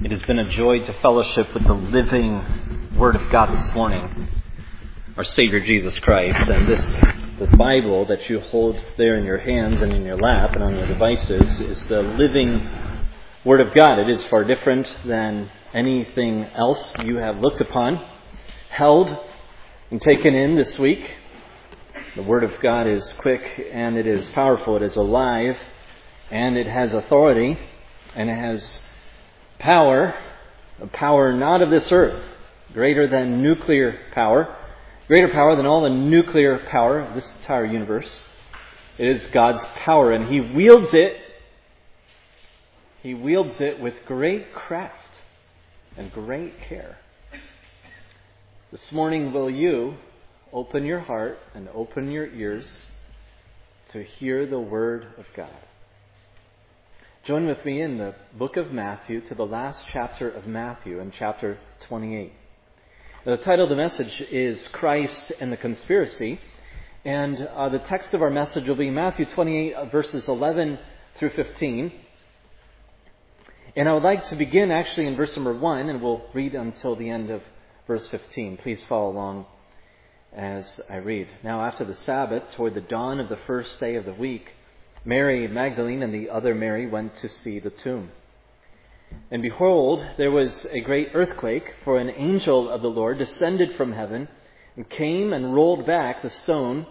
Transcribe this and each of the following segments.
It has been a joy to fellowship with the living Word of God this morning, our Savior Jesus Christ, and this the Bible that you hold there in your hands and in your lap and on your devices is the living Word of God. It is far different than anything else you have looked upon, held, and taken in this week. The Word of God is quick and it is powerful. It is alive and it has authority and it has power, a power not of this earth, greater than nuclear power, greater power than all the nuclear power of this entire universe. It is God's power, and He wields it. He wields it with great craft and great care. This morning, will you open your heart and open your ears to hear the Word of God? Join with me in the book of Matthew to the last chapter of Matthew in chapter 28. The title of the message is Christ and the Conspiracy, and uh, the text of our message will be Matthew 28, uh, verses 11 through 15. And I would like to begin actually in verse number 1, and we'll read until the end of verse 15. Please follow along as I read. Now, after the Sabbath, toward the dawn of the first day of the week, Mary Magdalene and the other Mary went to see the tomb. And behold, there was a great earthquake, for an angel of the Lord descended from heaven and came and rolled back the stone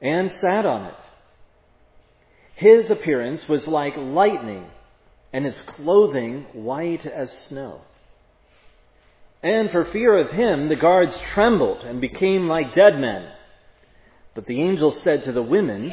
and sat on it. His appearance was like lightning, and his clothing white as snow. And for fear of him, the guards trembled and became like dead men. But the angel said to the women,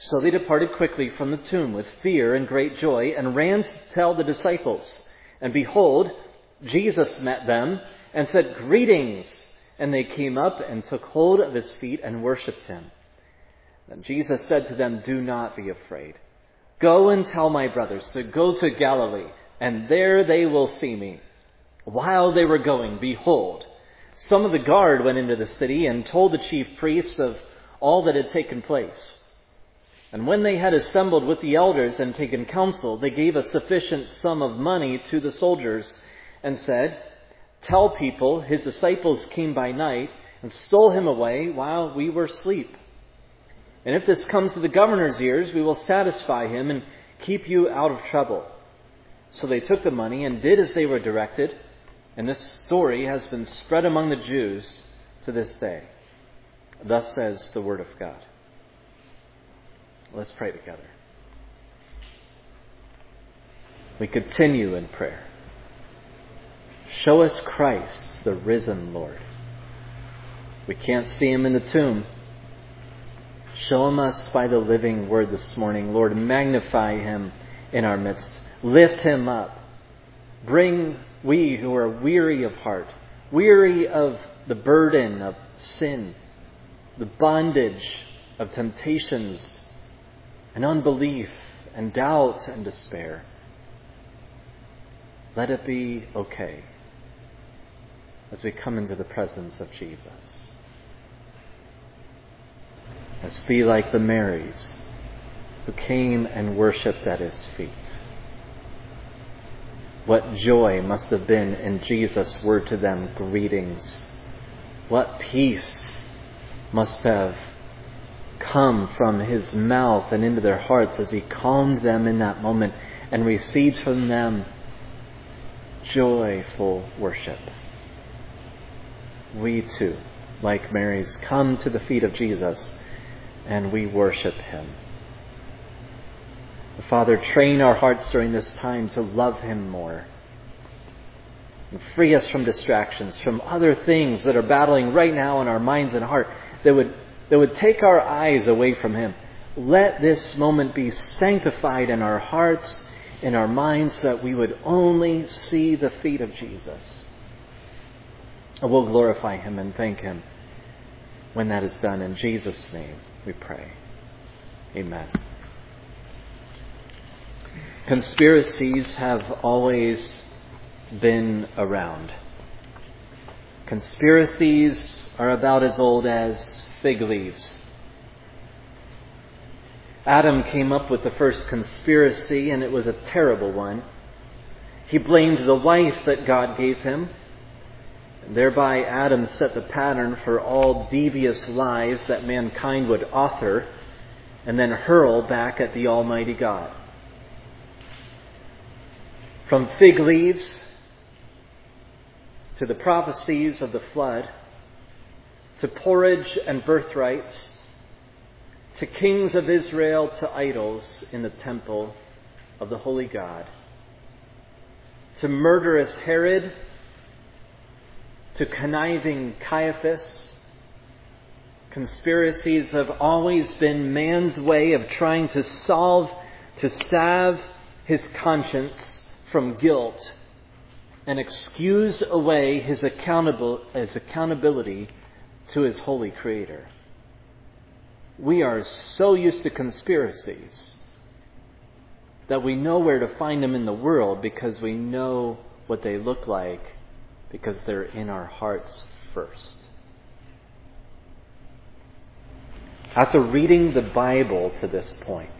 So they departed quickly from the tomb with fear and great joy and ran to tell the disciples. And behold, Jesus met them and said, Greetings! And they came up and took hold of his feet and worshipped him. Then Jesus said to them, Do not be afraid. Go and tell my brothers to go to Galilee, and there they will see me. While they were going, behold, some of the guard went into the city and told the chief priests of all that had taken place. And when they had assembled with the elders and taken counsel, they gave a sufficient sum of money to the soldiers and said, Tell people his disciples came by night and stole him away while we were asleep. And if this comes to the governor's ears, we will satisfy him and keep you out of trouble. So they took the money and did as they were directed, and this story has been spread among the Jews to this day. Thus says the Word of God. Let's pray together. We continue in prayer. Show us Christ, the risen Lord. We can't see him in the tomb. Show him us by the living word this morning. Lord, magnify him in our midst. Lift him up. Bring we who are weary of heart, weary of the burden of sin, the bondage of temptations and unbelief and doubt and despair. Let it be okay as we come into the presence of Jesus. Let's be like the Marys who came and worshipped at his feet. What joy must have been in Jesus' word to them, greetings. What peace must have come from his mouth and into their hearts as he calmed them in that moment and received from them joyful worship. We too, like Mary's, come to the feet of Jesus and we worship him. Father, train our hearts during this time to love him more. And free us from distractions, from other things that are battling right now in our minds and heart that would that would take our eyes away from Him. Let this moment be sanctified in our hearts, in our minds, that we would only see the feet of Jesus. And we'll glorify Him and thank Him when that is done. In Jesus' name we pray. Amen. Conspiracies have always been around. Conspiracies are about as old as fig leaves. Adam came up with the first conspiracy, and it was a terrible one. He blamed the wife that God gave him. And thereby, Adam set the pattern for all devious lies that mankind would author and then hurl back at the Almighty God. From fig leaves to the prophecies of the flood, to porridge and birthright, to kings of Israel, to idols in the temple of the holy God, to murderous Herod, to conniving Caiaphas. Conspiracies have always been man's way of trying to solve, to salve his conscience from guilt and excuse away his, accountable, his accountability to his holy Creator. We are so used to conspiracies that we know where to find them in the world because we know what they look like because they're in our hearts first. After reading the Bible to this point,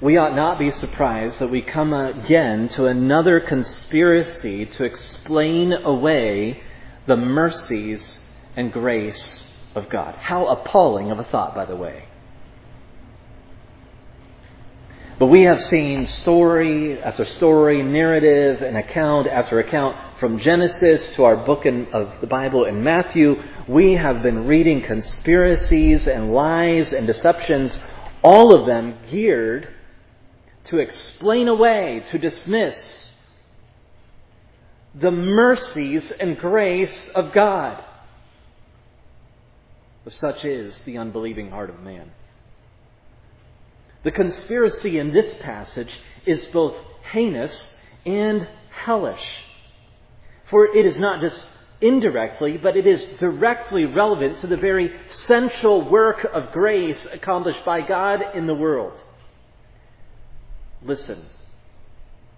we ought not be surprised that we come again to another conspiracy to explain away the mercies and grace of God. How appalling of a thought, by the way. But we have seen story after story, narrative and account after account from Genesis to our book in, of the Bible in Matthew. We have been reading conspiracies and lies and deceptions, all of them geared to explain away, to dismiss the mercies and grace of God. Such is the unbelieving heart of man. The conspiracy in this passage is both heinous and hellish. For it is not just indirectly, but it is directly relevant to the very central work of grace accomplished by God in the world. Listen,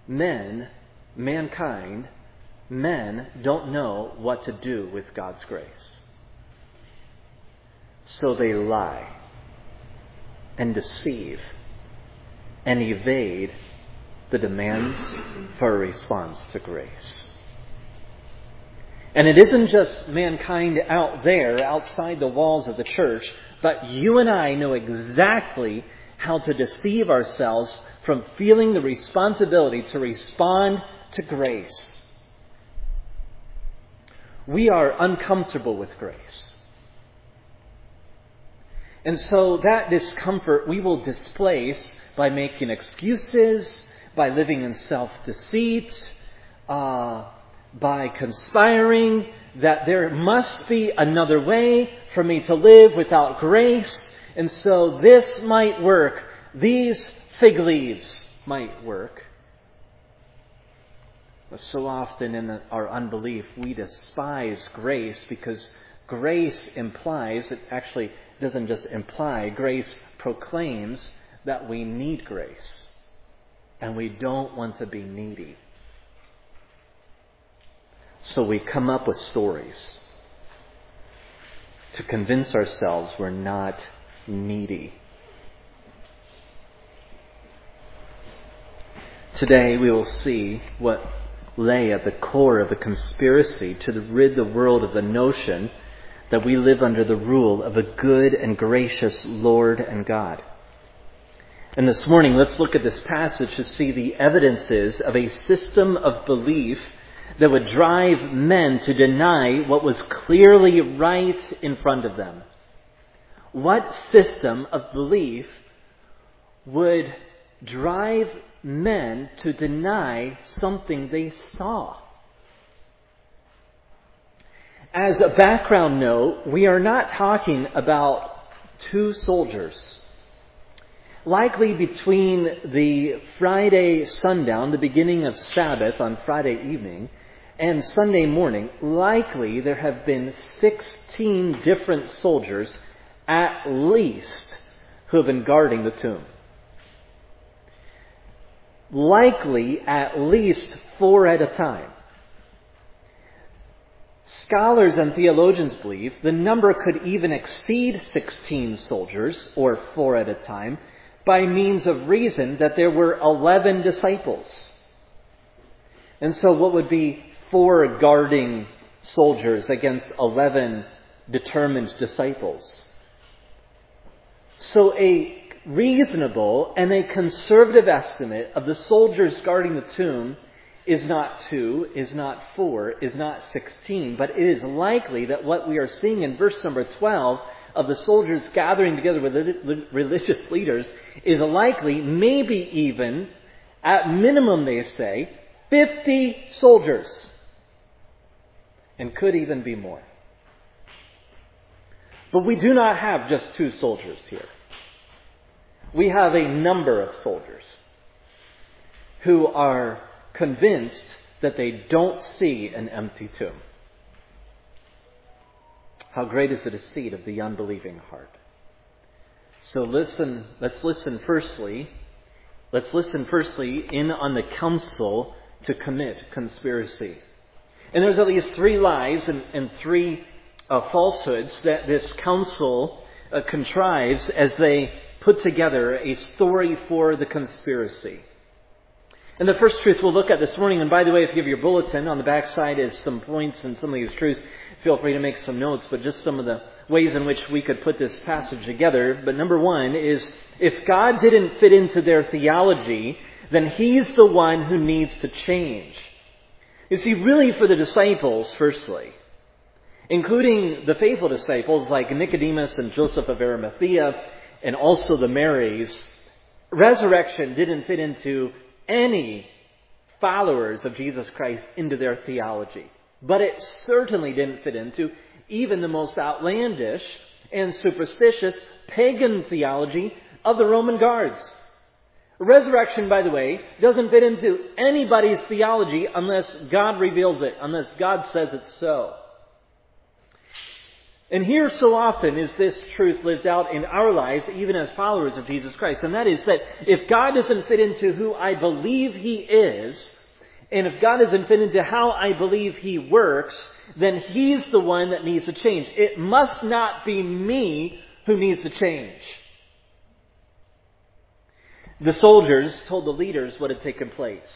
men, mankind, men don't know what to do with God's grace. So they lie and deceive and evade the demands for a response to grace. And it isn't just mankind out there, outside the walls of the church, but you and I know exactly how to deceive ourselves from feeling the responsibility to respond to grace. We are uncomfortable with grace. And so that discomfort we will displace by making excuses, by living in self deceit, uh, by conspiring that there must be another way for me to live without grace. And so this might work. These fig leaves might work. But so often in our unbelief, we despise grace because grace implies, it actually doesn't just imply, grace proclaims that we need grace. And we don't want to be needy. So we come up with stories to convince ourselves we're not needy. Today we will see what lay at the core of the conspiracy to rid the world of the notion that we live under the rule of a good and gracious Lord and God. And this morning, let's look at this passage to see the evidences of a system of belief that would drive men to deny what was clearly right in front of them. What system of belief would drive men to deny something they saw? As a background note, we are not talking about two soldiers. Likely between the Friday sundown, the beginning of Sabbath on Friday evening, and Sunday morning, likely there have been 16 different soldiers at least who have been guarding the tomb. Likely at least four at a time. Scholars and theologians believe the number could even exceed 16 soldiers, or four at a time, by means of reason that there were 11 disciples. And so, what would be four guarding soldiers against 11 determined disciples? So, a reasonable and a conservative estimate of the soldiers guarding the tomb is not two, is not four, is not 16, but it is likely that what we are seeing in verse number 12 of the soldiers gathering together with religious leaders is likely, maybe even, at minimum, they say, 50 soldiers. And could even be more. But we do not have just two soldiers here. We have a number of soldiers who are convinced that they don't see an empty tomb. How great is the deceit of the unbelieving heart. So listen, let's listen firstly. Let's listen firstly in on the counsel to commit conspiracy. And there's at least three lies and, and three uh, falsehoods that this council uh, contrives as they put together a story for the conspiracy. And the first truth we'll look at this morning, and by the way, if you have your bulletin, on the back side is some points and some of these truths. Feel free to make some notes, but just some of the ways in which we could put this passage together. But number one is if God didn't fit into their theology, then He's the one who needs to change. You see, really for the disciples, firstly, including the faithful disciples like Nicodemus and Joseph of Arimathea, and also the Marys, resurrection didn't fit into any followers of Jesus Christ into their theology. But it certainly didn't fit into even the most outlandish and superstitious pagan theology of the Roman guards. Resurrection, by the way, doesn't fit into anybody's theology unless God reveals it, unless God says it's so. And here so often is this truth lived out in our lives, even as followers of Jesus Christ. And that is that if God doesn't fit into who I believe He is, and if God doesn't fit into how I believe He works, then He's the one that needs to change. It must not be me who needs to change. The soldiers told the leaders what had taken place.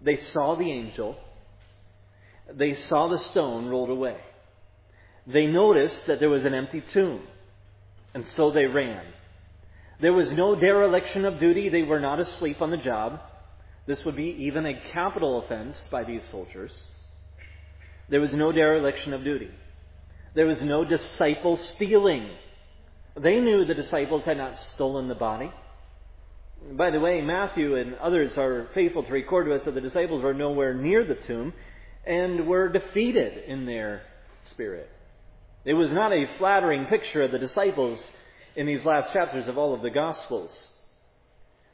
They saw the angel. They saw the stone rolled away they noticed that there was an empty tomb, and so they ran. There was no dereliction of duty. They were not asleep on the job. This would be even a capital offense by these soldiers. There was no dereliction of duty. There was no disciple stealing. They knew the disciples had not stolen the body. By the way, Matthew and others are faithful to record to us that the disciples were nowhere near the tomb and were defeated in their spirit. It was not a flattering picture of the disciples in these last chapters of all of the Gospels.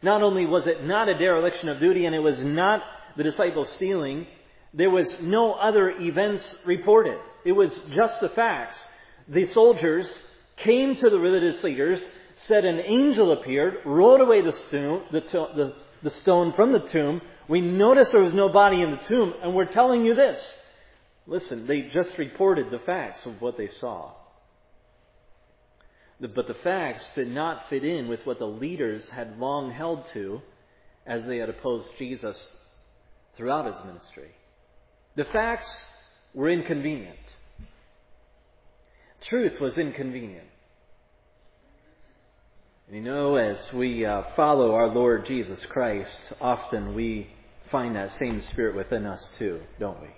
Not only was it not a dereliction of duty and it was not the disciples stealing, there was no other events reported. It was just the facts. The soldiers came to the religious leaders, said an angel appeared, rolled away the stone, the, the, the stone from the tomb. We noticed there was no body in the tomb, and we're telling you this. Listen, they just reported the facts of what they saw. But the facts did not fit in with what the leaders had long held to as they had opposed Jesus throughout his ministry. The facts were inconvenient. Truth was inconvenient. You know, as we uh, follow our Lord Jesus Christ, often we find that same spirit within us too, don't we?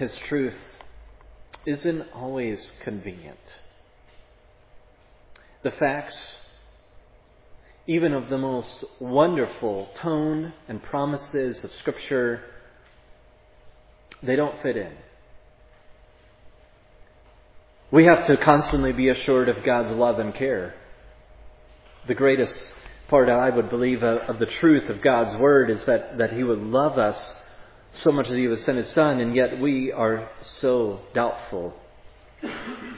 His truth isn't always convenient. The facts, even of the most wonderful tone and promises of Scripture, they don't fit in. We have to constantly be assured of God's love and care. The greatest part I would believe of, the truth of God's Word is that, that He would love us so much that he would send his son, and yet we are so doubtful.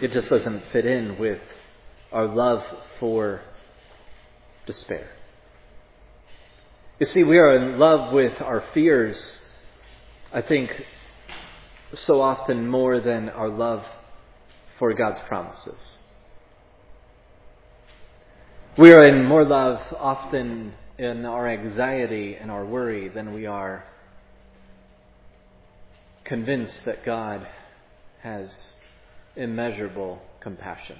It just doesn't fit in with our love for despair. You see, we are in love with our fears, I think, so often more than our love for God's promises. We are in more love often in our anxiety and our worry than we are convinced that God has immeasurable compassion.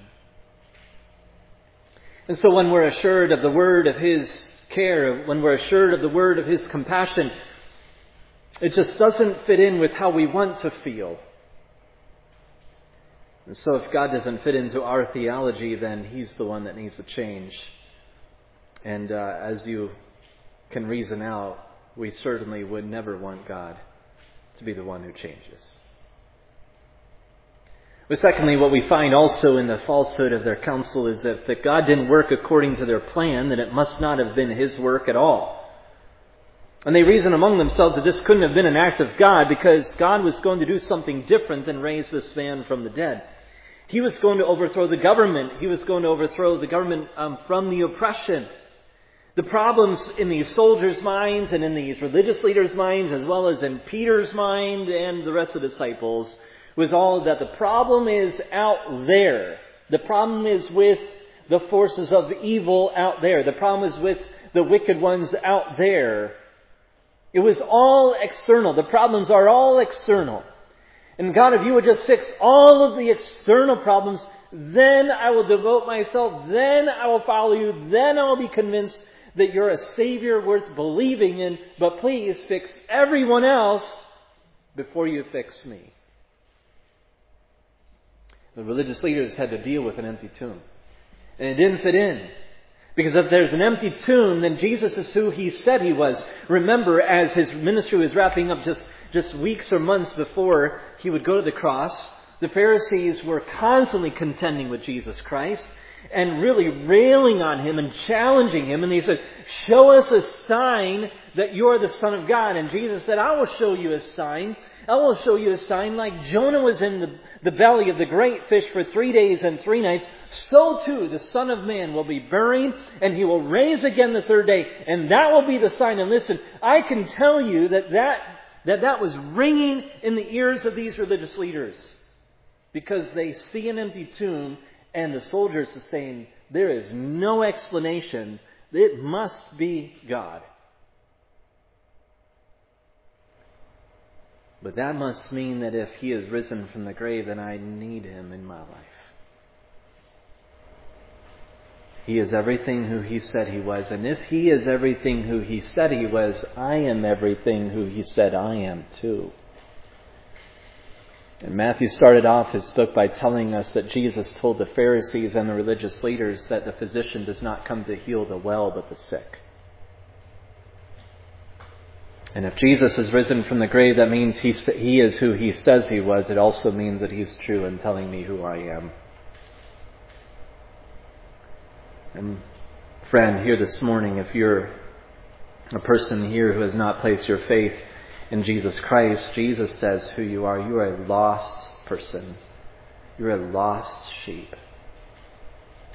And so when we're assured of the word of His care, when we're assured of the word of His compassion, it just doesn't fit in with how we want to feel. And so if God doesn't fit into our theology, then He's the one that needs to change. And uh, as you can reason out, we certainly would never want God to be the one who changes. But secondly, what we find also in the falsehood of their counsel is that, that God didn't work according to their plan, that it must not have been His work at all. And they reason among themselves that this couldn't have been an act of God because God was going to do something different than raise this man from the dead. He was going to overthrow the government. He was going to overthrow the government um, from the oppression. The problems in these soldiers' minds and in these religious leaders' minds, as well as in Peter's mind and the rest of the disciples, was all that the problem is out there. The problem is with the forces of evil out there. The problem is with the wicked ones out there. It was all external. The problems are all external. And God, if you would just fix all of the external problems, then I will devote myself, then I will follow you, then I will be convinced that you're a Savior worth believing in, but please fix everyone else before you fix me. The religious leaders had to deal with an empty tomb. And it didn't fit in. Because if there's an empty tomb, then Jesus is who he said he was. Remember, as his ministry was wrapping up just, just weeks or months before he would go to the cross, the Pharisees were constantly contending with Jesus Christ and really railing on him and challenging him. And he said, Show us a sign that you're the Son of God. And Jesus said, I will show you a sign. I will show you a sign like Jonah was in the, the belly of the great fish for three days and three nights. So too the Son of Man will be buried and he will raise again the third day. And that will be the sign. And listen, I can tell you that that, that, that was ringing in the ears of these religious leaders because they see an empty tomb and the soldiers are saying, there is no explanation. It must be God. But that must mean that if he is risen from the grave, then I need him in my life. He is everything who he said he was. And if he is everything who he said he was, I am everything who he said I am too. And Matthew started off his book by telling us that Jesus told the Pharisees and the religious leaders that the physician does not come to heal the well but the sick. And if Jesus is risen from the grave, that means he, he is who he says he was. It also means that he's true in telling me who I am. And friend, here this morning, if you're a person here who has not placed your faith in Jesus Christ, Jesus says who you are. You are a lost person. You're a lost sheep.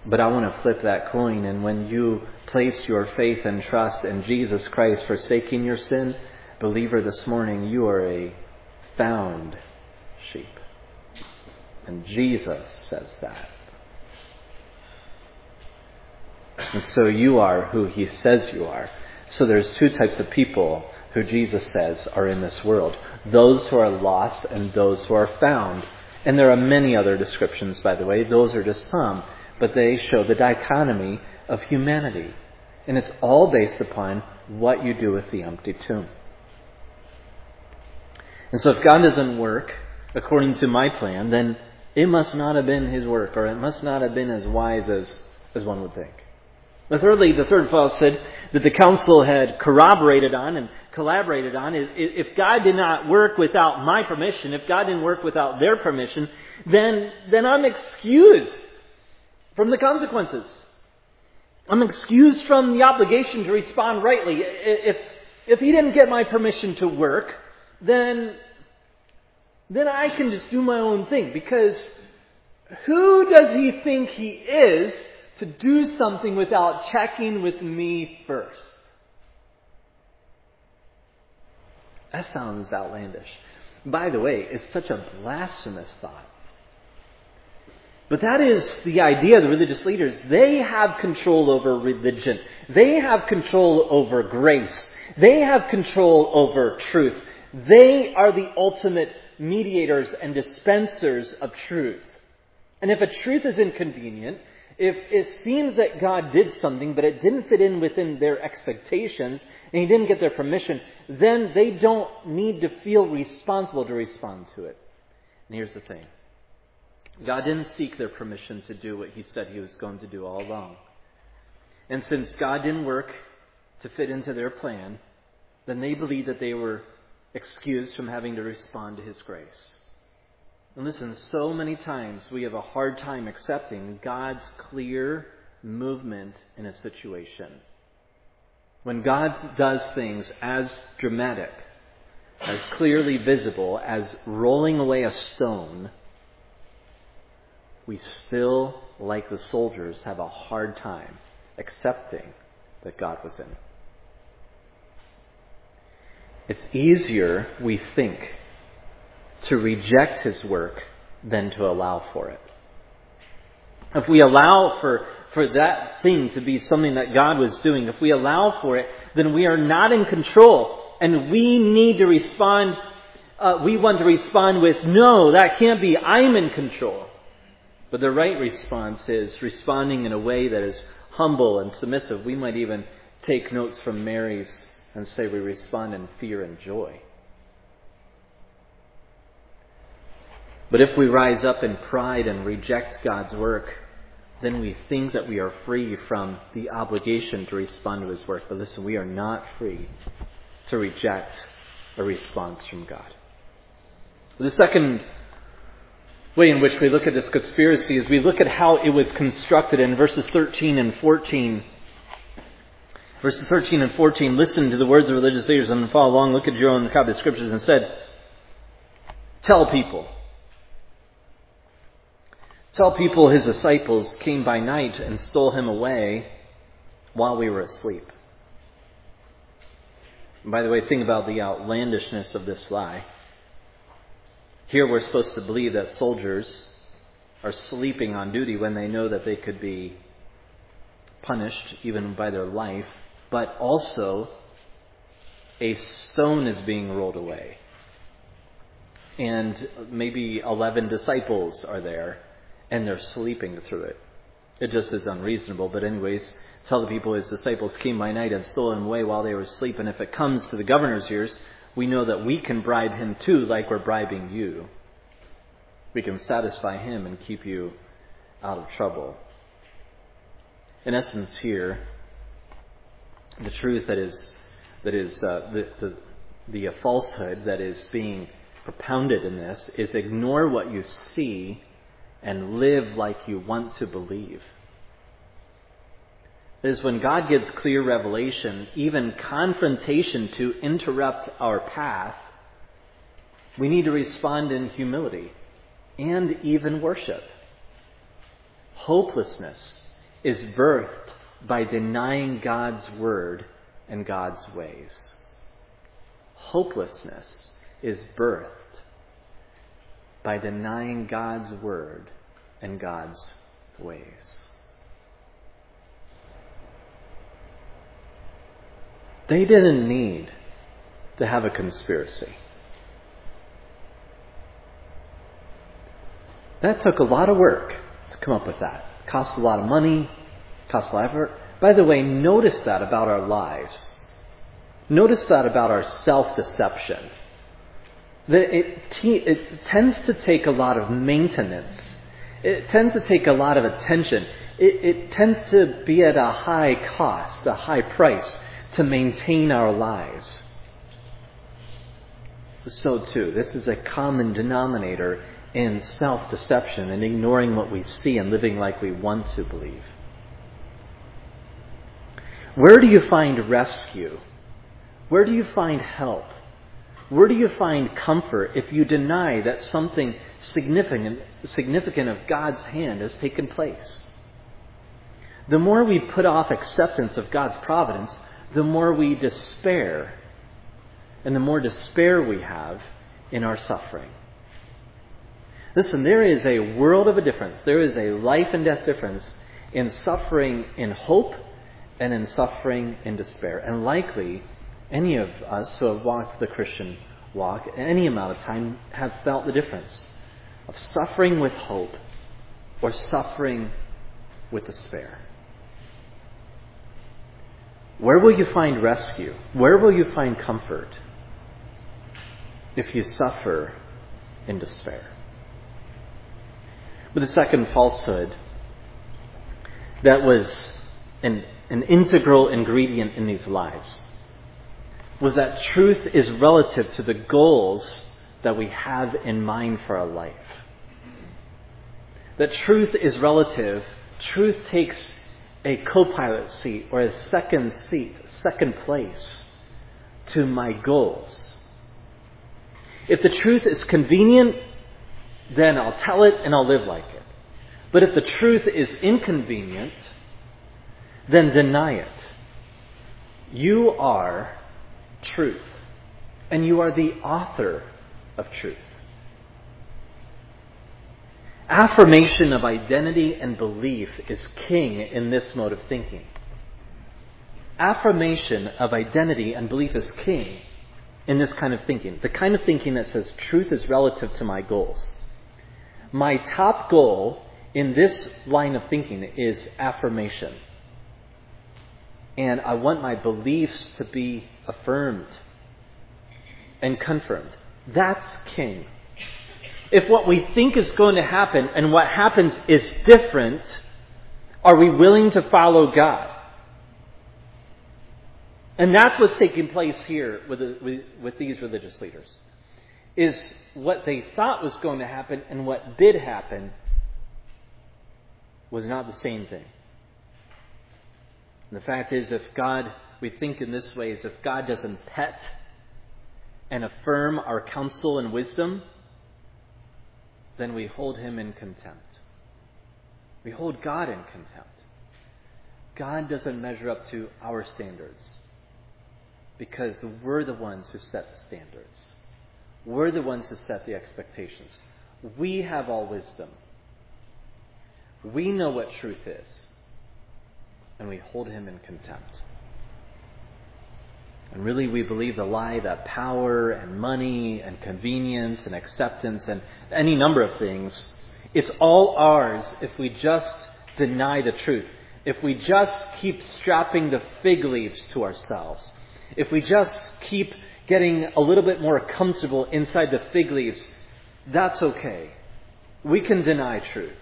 But I want to flip that coin, and when you place your faith and trust in Jesus Christ, forsaking your sin, believer, this morning, you are a found sheep. And Jesus says that. And so you are who he says you are. So there's two types of people who Jesus says are in this world those who are lost and those who are found. And there are many other descriptions, by the way. Those are just some. But they show the dichotomy of humanity. And it's all based upon what you do with the empty tomb. And so if God doesn't work according to my plan, then it must not have been his work, or it must not have been as wise as, as one would think. But thirdly, the third falsehood that the council had corroborated on and collaborated on is if God did not work without my permission, if God didn't work without their permission, then, then I'm excused from the consequences. I'm excused from the obligation to respond rightly. If, if He didn't get my permission to work, then, then I can just do my own thing because who does he think he is to do something without checking with me first? That sounds outlandish. By the way, it's such a blasphemous thought. But that is the idea of the religious leaders. They have control over religion. They have control over grace. They have control over truth. They are the ultimate mediators and dispensers of truth. And if a truth is inconvenient, if it seems that God did something, but it didn't fit in within their expectations, and He didn't get their permission, then they don't need to feel responsible to respond to it. And here's the thing God didn't seek their permission to do what He said He was going to do all along. And since God didn't work to fit into their plan, then they believed that they were excused from having to respond to His grace. And listen, so many times we have a hard time accepting God's clear movement in a situation. When God does things as dramatic, as clearly visible as rolling away a stone, we still, like the soldiers, have a hard time accepting that God was in. it. It's easier, we think, to reject his work than to allow for it. If we allow for, for that thing to be something that God was doing, if we allow for it, then we are not in control. And we need to respond, uh, we want to respond with, no, that can't be, I'm in control. But the right response is responding in a way that is humble and submissive. We might even take notes from Mary's and say we respond in fear and joy. But if we rise up in pride and reject God's work, then we think that we are free from the obligation to respond to His work. But listen, we are not free to reject a response from God. The second way in which we look at this conspiracy is we look at how it was constructed in verses 13 and 14. Verses 13 and 14, listen to the words of religious leaders and follow along, look at your own copy of the scriptures and said, Tell people. Tell people his disciples came by night and stole him away while we were asleep. And by the way, think about the outlandishness of this lie. Here we're supposed to believe that soldiers are sleeping on duty when they know that they could be punished even by their life, but also a stone is being rolled away. And maybe 11 disciples are there and they're sleeping through it. It just is unreasonable. But, anyways, tell the people his disciples came by night and stole him away while they were asleep. And if it comes to the governor's ears, we know that we can bribe him too, like we're bribing you. We can satisfy him and keep you out of trouble. In essence, here, the truth that is that is uh, the, the the falsehood that is being propounded in this is ignore what you see and live like you want to believe. That is when God gives clear revelation, even confrontation to interrupt our path, we need to respond in humility and even worship. Hopelessness is birthed by denying God's word and God's ways. Hopelessness is birthed by denying God's word and God's ways. They didn't need to have a conspiracy. That took a lot of work to come up with that. It cost a lot of money, cost a lot of effort. By the way, notice that about our lives. Notice that about our self deception that it, te- it tends to take a lot of maintenance. It tends to take a lot of attention. It, it tends to be at a high cost, a high price to maintain our lives. So, too, this is a common denominator in self deception and ignoring what we see and living like we want to believe. Where do you find rescue? Where do you find help? Where do you find comfort if you deny that something significant, significant of God's hand has taken place? The more we put off acceptance of God's providence, the more we despair, and the more despair we have in our suffering. Listen, there is a world of a difference. There is a life and death difference in suffering in hope and in suffering in despair. And likely, any of us who have walked the Christian walk any amount of time have felt the difference of suffering with hope or suffering with despair. Where will you find rescue? Where will you find comfort if you suffer in despair? But the second falsehood that was an, an integral ingredient in these lives was that truth is relative to the goals that we have in mind for our life. That truth is relative. Truth takes a co pilot seat or a second seat, second place to my goals. If the truth is convenient, then I'll tell it and I'll live like it. But if the truth is inconvenient, then deny it. You are truth, and you are the author of truth. Affirmation of identity and belief is king in this mode of thinking. Affirmation of identity and belief is king in this kind of thinking. The kind of thinking that says truth is relative to my goals. My top goal in this line of thinking is affirmation. And I want my beliefs to be affirmed and confirmed. That's king. If what we think is going to happen and what happens is different, are we willing to follow God? And that's what's taking place here with, the, with, with these religious leaders. Is what they thought was going to happen and what did happen was not the same thing. And the fact is, if God, we think in this way, is if God doesn't pet and affirm our counsel and wisdom, then we hold him in contempt. We hold God in contempt. God doesn't measure up to our standards because we're the ones who set the standards. We're the ones who set the expectations. We have all wisdom. We know what truth is, and we hold him in contempt. And really, we believe the lie that power and money and convenience and acceptance and any number of things, it's all ours if we just deny the truth. If we just keep strapping the fig leaves to ourselves. If we just keep getting a little bit more comfortable inside the fig leaves, that's okay. We can deny truth.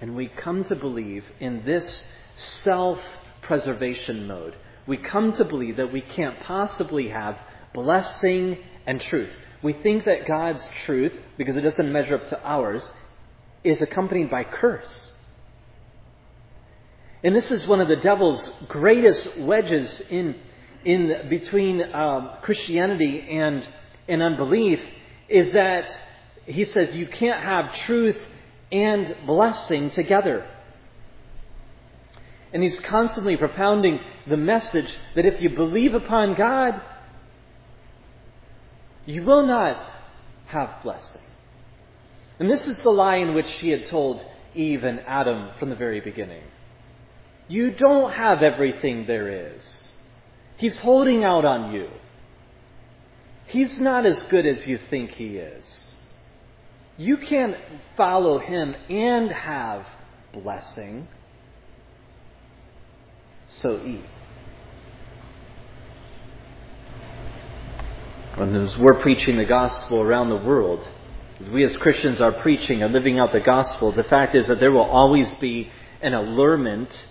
And we come to believe in this self preservation mode. We come to believe that we can't possibly have blessing and truth. We think that God's truth, because it doesn't measure up to ours, is accompanied by curse. And this is one of the devil's greatest wedges in, in between um, Christianity and, and unbelief is that he says you can't have truth and blessing together. And he's constantly propounding the message that if you believe upon God, you will not have blessing. And this is the lie in which he had told Eve and Adam from the very beginning. You don't have everything there is. He's holding out on you. He's not as good as you think he is. You can't follow him and have blessing. So eat. When as we're preaching the gospel around the world, as we as Christians are preaching and living out the gospel, the fact is that there will always be an allurement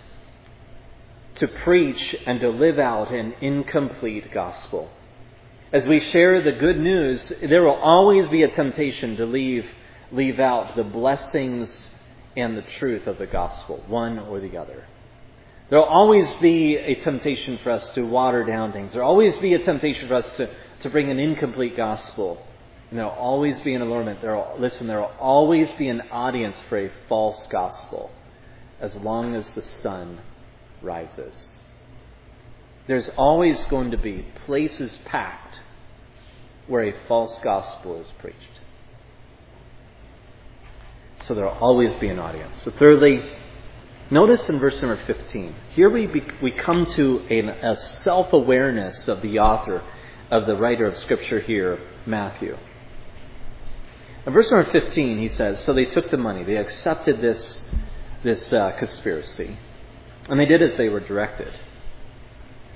to preach and to live out an incomplete gospel. As we share the good news, there will always be a temptation to leave, leave out the blessings and the truth of the gospel, one or the other. There will always be a temptation for us to water down things. There will always be a temptation for us to to bring an incomplete gospel. And there'll always be an allurement. There'll, listen, there will always be an audience for a false gospel as long as the sun rises. There's always going to be places packed where a false gospel is preached. So there'll always be an audience. So, thirdly, notice in verse number 15. Here we, be, we come to a, a self awareness of the author, of the writer of Scripture here, Matthew. In verse number 15, he says, So they took the money, they accepted this, this uh, conspiracy, and they did as they were directed.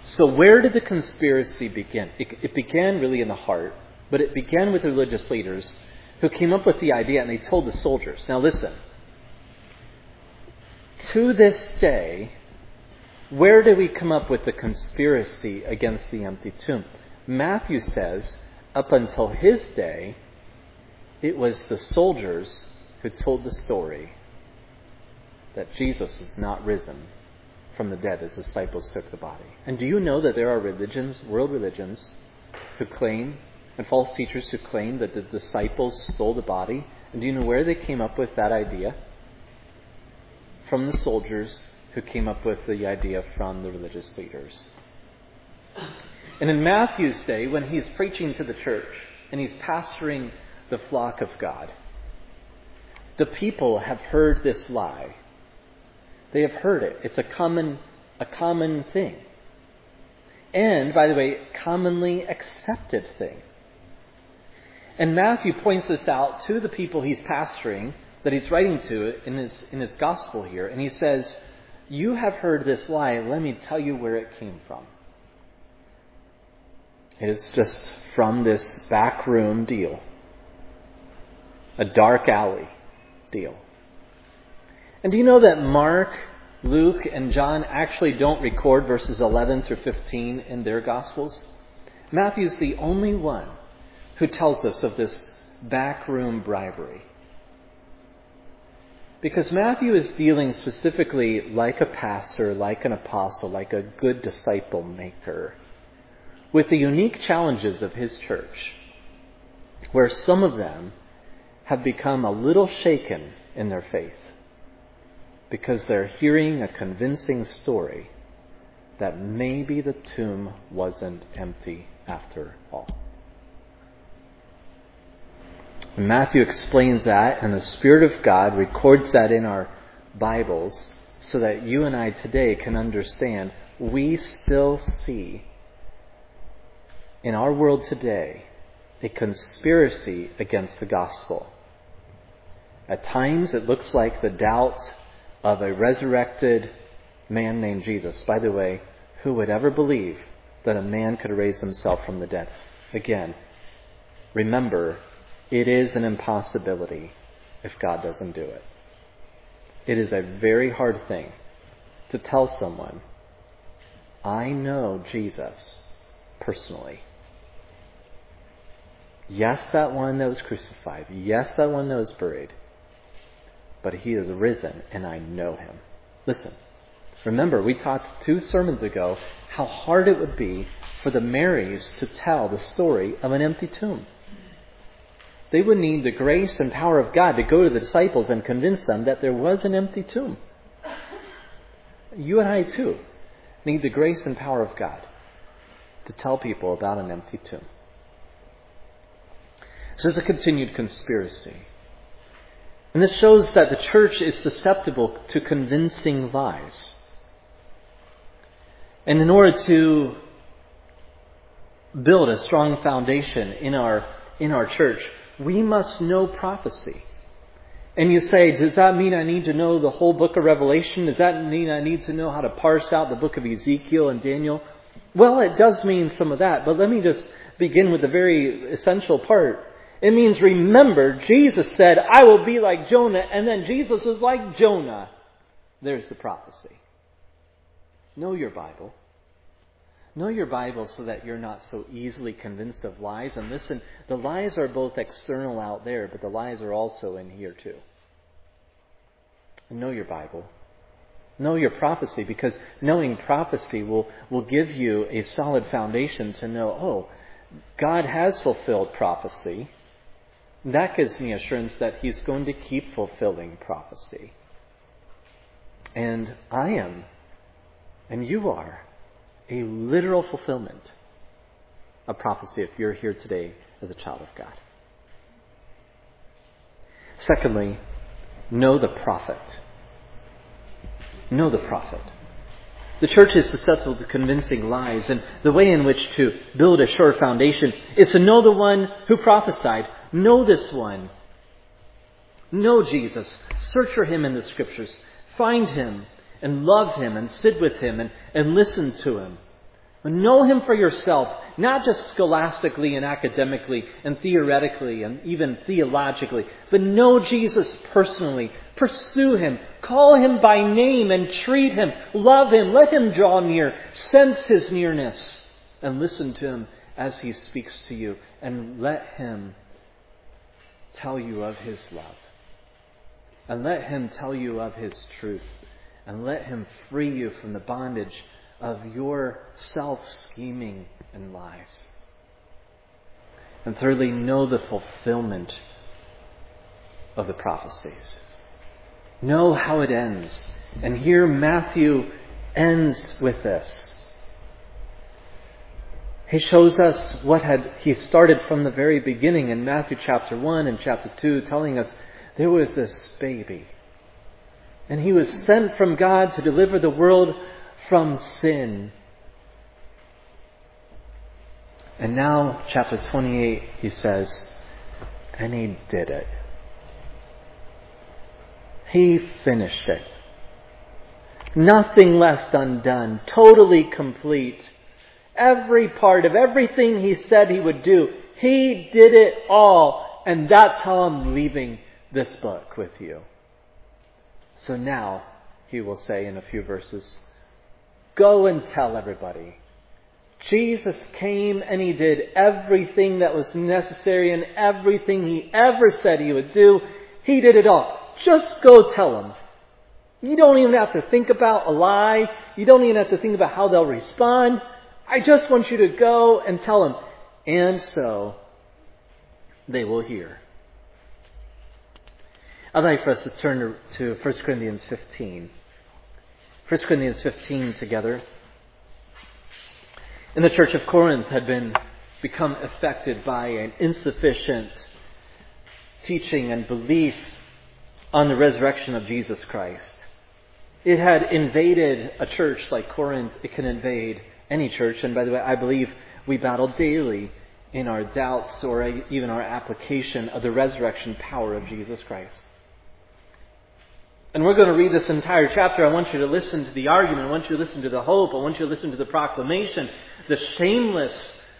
So, where did the conspiracy begin? It, it began really in the heart, but it began with the religious leaders who came up with the idea and they told the soldiers. Now, listen. To this day, where do we come up with the conspiracy against the empty tomb? Matthew says, up until his day, it was the soldiers who told the story that Jesus is not risen from the dead as disciples took the body. And do you know that there are religions, world religions, who claim, and false teachers who claim that the disciples stole the body? And do you know where they came up with that idea? From the soldiers who came up with the idea from the religious leaders. And in Matthew's day, when he's preaching to the church and he's pastoring the flock of God, the people have heard this lie they have heard it. It's a common, a common thing. And, by the way, commonly accepted thing. And Matthew points this out to the people he's pastoring, that he's writing to in his, in his gospel here. And he says, You have heard this lie. Let me tell you where it came from. It is just from this backroom deal, a dark alley deal. And do you know that Mark, Luke, and John actually don't record verses 11 through 15 in their Gospels? Matthew's the only one who tells us of this backroom bribery. Because Matthew is dealing specifically like a pastor, like an apostle, like a good disciple maker, with the unique challenges of his church, where some of them have become a little shaken in their faith because they're hearing a convincing story that maybe the tomb wasn't empty after all. And Matthew explains that, and the Spirit of God records that in our Bibles so that you and I today can understand we still see in our world today a conspiracy against the gospel. At times it looks like the doubt of a resurrected man named Jesus. By the way, who would ever believe that a man could raise himself from the dead? Again, remember, it is an impossibility if God doesn't do it. It is a very hard thing to tell someone, I know Jesus personally. Yes, that one that was crucified. Yes, that one that was buried but he is risen, and I know him. Listen, remember, we talked two sermons ago how hard it would be for the Marys to tell the story of an empty tomb. They would need the grace and power of God to go to the disciples and convince them that there was an empty tomb. You and I, too, need the grace and power of God to tell people about an empty tomb. So there's a continued conspiracy. And this shows that the church is susceptible to convincing lies. And in order to build a strong foundation in our, in our church, we must know prophecy. And you say, does that mean I need to know the whole book of Revelation? Does that mean I need to know how to parse out the book of Ezekiel and Daniel? Well, it does mean some of that, but let me just begin with the very essential part. It means remember, Jesus said, I will be like Jonah, and then Jesus is like Jonah. There's the prophecy. Know your Bible. Know your Bible so that you're not so easily convinced of lies. And listen, the lies are both external out there, but the lies are also in here too. know your Bible. Know your prophecy because knowing prophecy will, will give you a solid foundation to know, oh, God has fulfilled prophecy. That gives me assurance that He's going to keep fulfilling prophecy. And I am, and you are, a literal fulfillment of prophecy if you're here today as a child of God. Secondly, know the prophet. Know the prophet. The church is susceptible to convincing lies, and the way in which to build a sure foundation is to know the one who prophesied. Know this one. Know Jesus. Search for him in the scriptures. Find him and love him and sit with him and, and listen to him. Know him for yourself, not just scholastically and academically and theoretically and even theologically, but know Jesus personally. Pursue him. Call him by name and treat him. Love him. Let him draw near. Sense his nearness and listen to him as he speaks to you. And let him tell you of his love. And let him tell you of his truth. And let him free you from the bondage of your self scheming and lies. And thirdly, know the fulfillment of the prophecies. Know how it ends. And here Matthew ends with this. He shows us what had he started from the very beginning in Matthew chapter 1 and chapter 2 telling us there was this baby and he was sent from God to deliver the world from sin. And now, chapter 28, he says, and he did it. He finished it. Nothing left undone. Totally complete. Every part of everything he said he would do, he did it all. And that's how I'm leaving this book with you. So now, he will say in a few verses, Go and tell everybody. Jesus came and he did everything that was necessary and everything he ever said he would do. He did it all. Just go tell them. You don't even have to think about a lie. You don't even have to think about how they'll respond. I just want you to go and tell them. And so they will hear. I'd like for us to turn to 1 Corinthians 15. 1 Corinthians 15 together. And the church of Corinth had been become affected by an insufficient teaching and belief on the resurrection of Jesus Christ. It had invaded a church like Corinth. It can invade any church. And by the way, I believe we battle daily in our doubts or even our application of the resurrection power of Jesus Christ. And we're going to read this entire chapter. I want you to listen to the argument. I want you to listen to the hope. I want you to listen to the proclamation, the shameless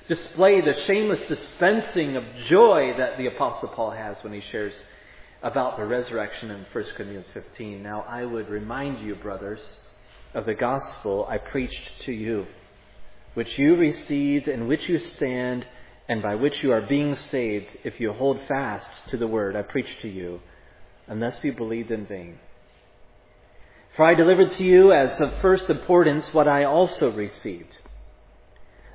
display, the shameless dispensing of joy that the Apostle Paul has when he shares about the resurrection in 1 Corinthians 15. Now, I would remind you, brothers, of the gospel I preached to you, which you received, in which you stand, and by which you are being saved, if you hold fast to the word I preached to you, unless you believed in vain. For I delivered to you as of first importance what I also received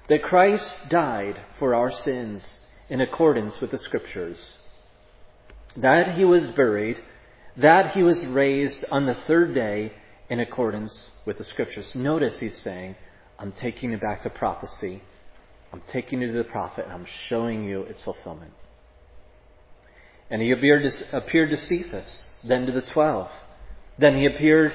that Christ died for our sins in accordance with the Scriptures, that he was buried, that he was raised on the third day in accordance with the Scriptures. Notice he's saying, I'm taking you back to prophecy. I'm taking you to the prophet, and I'm showing you its fulfillment. And he appeared to, appeared to Cephas, then to the twelve. Then he appeared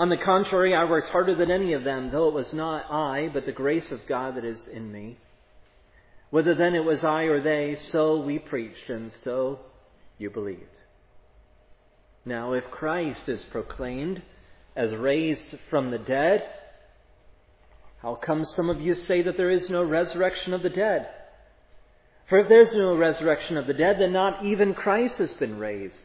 On the contrary, I worked harder than any of them, though it was not I, but the grace of God that is in me. Whether then it was I or they, so we preached, and so you believed. Now, if Christ is proclaimed as raised from the dead, how come some of you say that there is no resurrection of the dead? For if there's no resurrection of the dead, then not even Christ has been raised.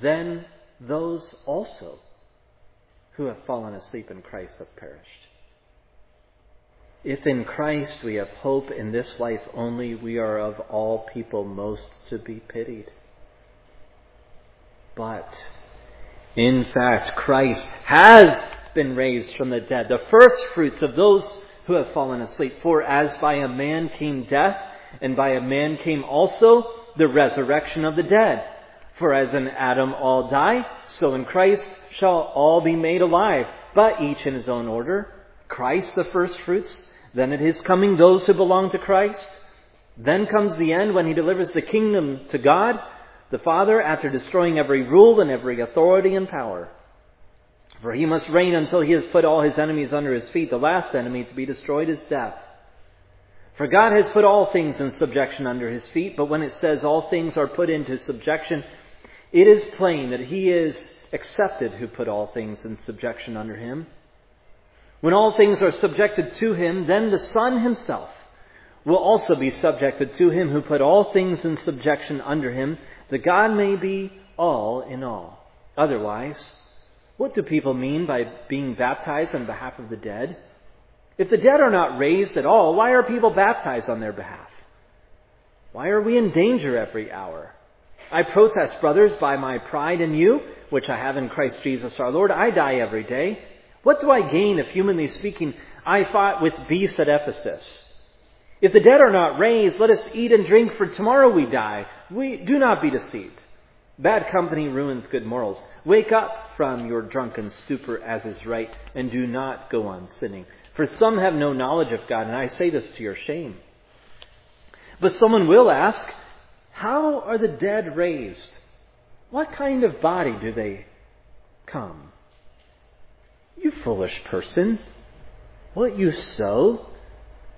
Then those also who have fallen asleep in Christ have perished. If in Christ we have hope in this life only, we are of all people most to be pitied. But, in fact, Christ has been raised from the dead, the first fruits of those who have fallen asleep. For as by a man came death, and by a man came also the resurrection of the dead. For as in Adam all die, so in Christ shall all be made alive, but each in his own order. Christ the first fruits, then at his coming, those who belong to Christ. Then comes the end when he delivers the kingdom to God, the Father, after destroying every rule and every authority and power. For he must reign until he has put all his enemies under his feet. The last enemy to be destroyed is death. For God has put all things in subjection under his feet, but when it says all things are put into subjection, it is plain that he is accepted who put all things in subjection under him. When all things are subjected to him, then the Son himself will also be subjected to him who put all things in subjection under him, that God may be all in all. Otherwise, what do people mean by being baptized on behalf of the dead? If the dead are not raised at all, why are people baptized on their behalf? Why are we in danger every hour? I protest, brothers, by my pride in you, which I have in Christ Jesus our Lord. I die every day. What do I gain if, humanly speaking, I fought with beasts at Ephesus? If the dead are not raised, let us eat and drink, for tomorrow we die. We do not be deceived. Bad company ruins good morals. Wake up from your drunken stupor as is right, and do not go on sinning. For some have no knowledge of God, and I say this to your shame. But someone will ask, How are the dead raised? What kind of body do they come? You foolish person. What you sow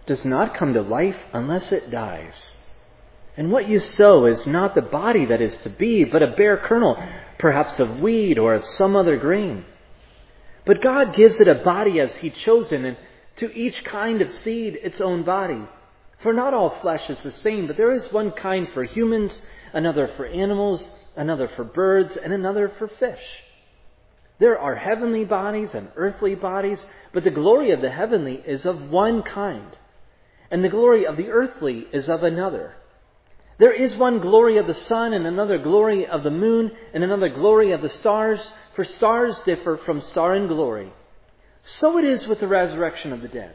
does not come to life unless it dies. And what you sow is not the body that is to be, but a bare kernel, perhaps of weed or of some other grain. But God gives it a body as He chosen, and to each kind of seed its own body. For not all flesh is the same, but there is one kind for humans, another for animals, another for birds, and another for fish. There are heavenly bodies and earthly bodies, but the glory of the heavenly is of one kind, and the glory of the earthly is of another. There is one glory of the sun, and another glory of the moon, and another glory of the stars, for stars differ from star in glory. So it is with the resurrection of the dead.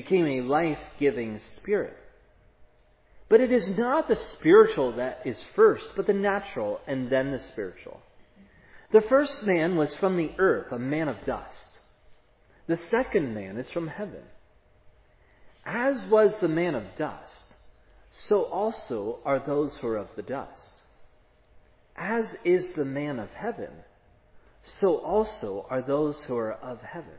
became a life giving spirit. But it is not the spiritual that is first, but the natural and then the spiritual. The first man was from the earth, a man of dust. The second man is from heaven. As was the man of dust, so also are those who are of the dust. As is the man of heaven, so also are those who are of heaven.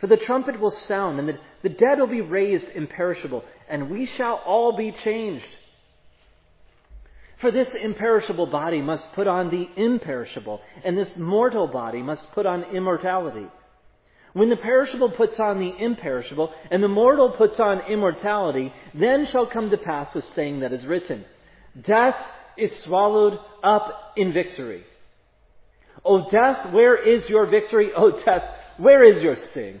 For the trumpet will sound, and the, the dead will be raised imperishable, and we shall all be changed. For this imperishable body must put on the imperishable, and this mortal body must put on immortality. When the perishable puts on the imperishable, and the mortal puts on immortality, then shall come to pass the saying that is written Death is swallowed up in victory. O death, where is your victory? O death, where is your sting?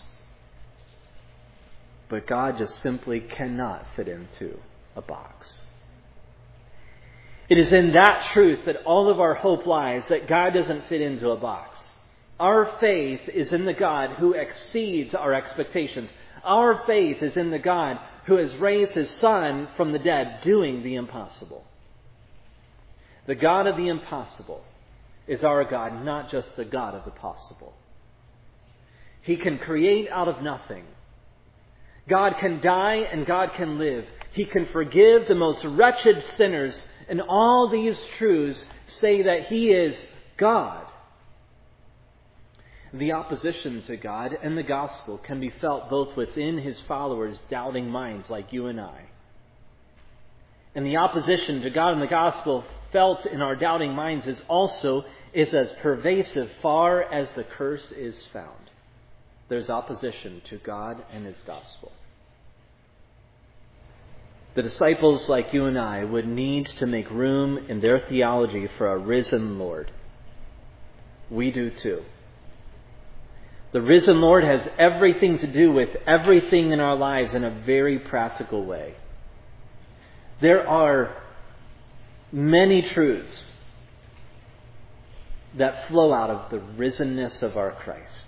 but God just simply cannot fit into a box. It is in that truth that all of our hope lies, that God doesn't fit into a box. Our faith is in the God who exceeds our expectations. Our faith is in the God who has raised his Son from the dead, doing the impossible. The God of the impossible is our God, not just the God of the possible. He can create out of nothing. God can die and God can live. He can forgive the most wretched sinners. And all these truths say that He is God. The opposition to God and the gospel can be felt both within His followers' doubting minds, like you and I. And the opposition to God and the gospel felt in our doubting minds is also is as pervasive far as the curse is found. There's opposition to God and His gospel. The disciples, like you and I, would need to make room in their theology for a risen Lord. We do too. The risen Lord has everything to do with everything in our lives in a very practical way. There are many truths that flow out of the risenness of our Christ.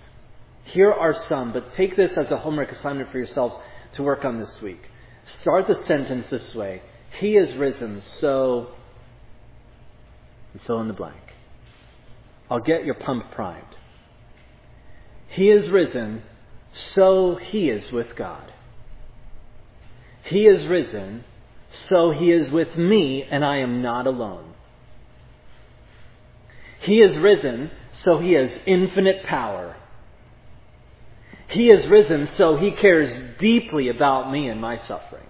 Here are some, but take this as a homework assignment for yourselves to work on this week. Start the sentence this way He is risen, so. Fill in the blank. I'll get your pump primed. He is risen, so he is with God. He is risen, so he is with me, and I am not alone. He is risen, so he has infinite power. He is risen, so he cares deeply about me and my suffering.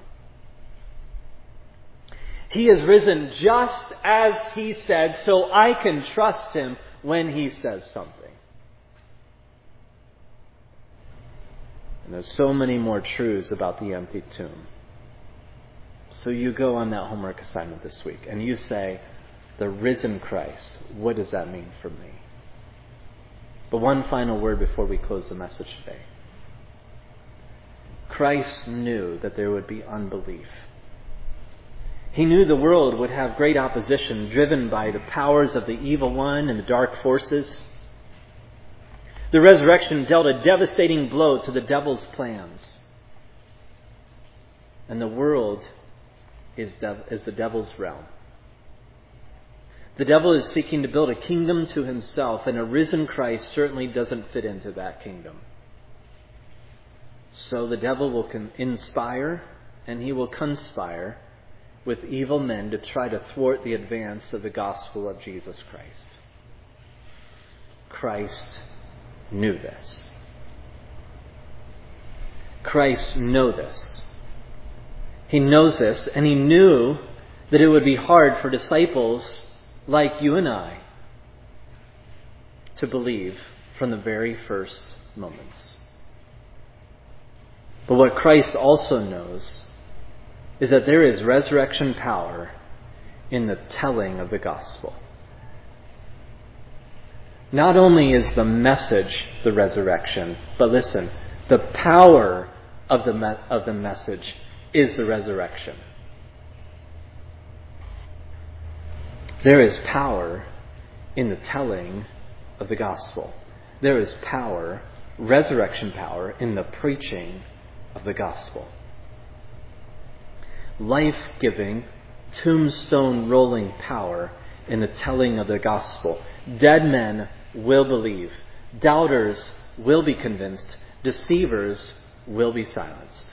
He is risen just as he said, so I can trust him when he says something. And there's so many more truths about the empty tomb. So you go on that homework assignment this week and you say, the risen Christ. What does that mean for me? But one final word before we close the message today. Christ knew that there would be unbelief. He knew the world would have great opposition driven by the powers of the evil one and the dark forces. The resurrection dealt a devastating blow to the devil's plans. And the world is, the devil's realm. The devil is seeking to build a kingdom to himself, and a risen Christ certainly doesn't fit into that kingdom. So the devil will inspire and he will conspire with evil men to try to thwart the advance of the gospel of Jesus Christ. Christ knew this. Christ knew this. He knows this, and he knew that it would be hard for disciples like you and I, to believe from the very first moments. But what Christ also knows is that there is resurrection power in the telling of the gospel. Not only is the message the resurrection, but listen, the power of the, me- of the message is the resurrection. There is power in the telling of the gospel. There is power, resurrection power, in the preaching of the gospel. Life giving, tombstone rolling power in the telling of the gospel. Dead men will believe, doubters will be convinced, deceivers will be silenced.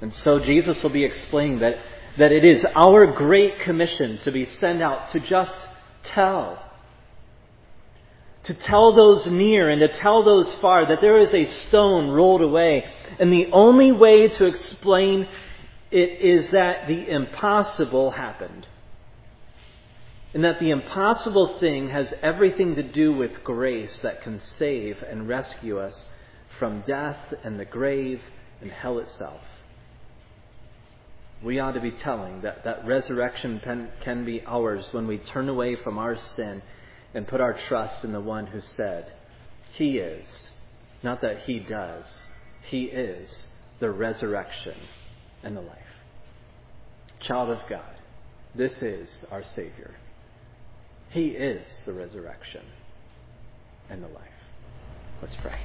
And so Jesus will be explaining that, that it is our great commission to be sent out to just tell. To tell those near and to tell those far that there is a stone rolled away. And the only way to explain it is that the impossible happened. And that the impossible thing has everything to do with grace that can save and rescue us from death and the grave and hell itself. We ought to be telling that, that resurrection can, can be ours when we turn away from our sin and put our trust in the one who said, He is, not that He does, He is the resurrection and the life. Child of God, this is our Savior. He is the resurrection and the life. Let's pray.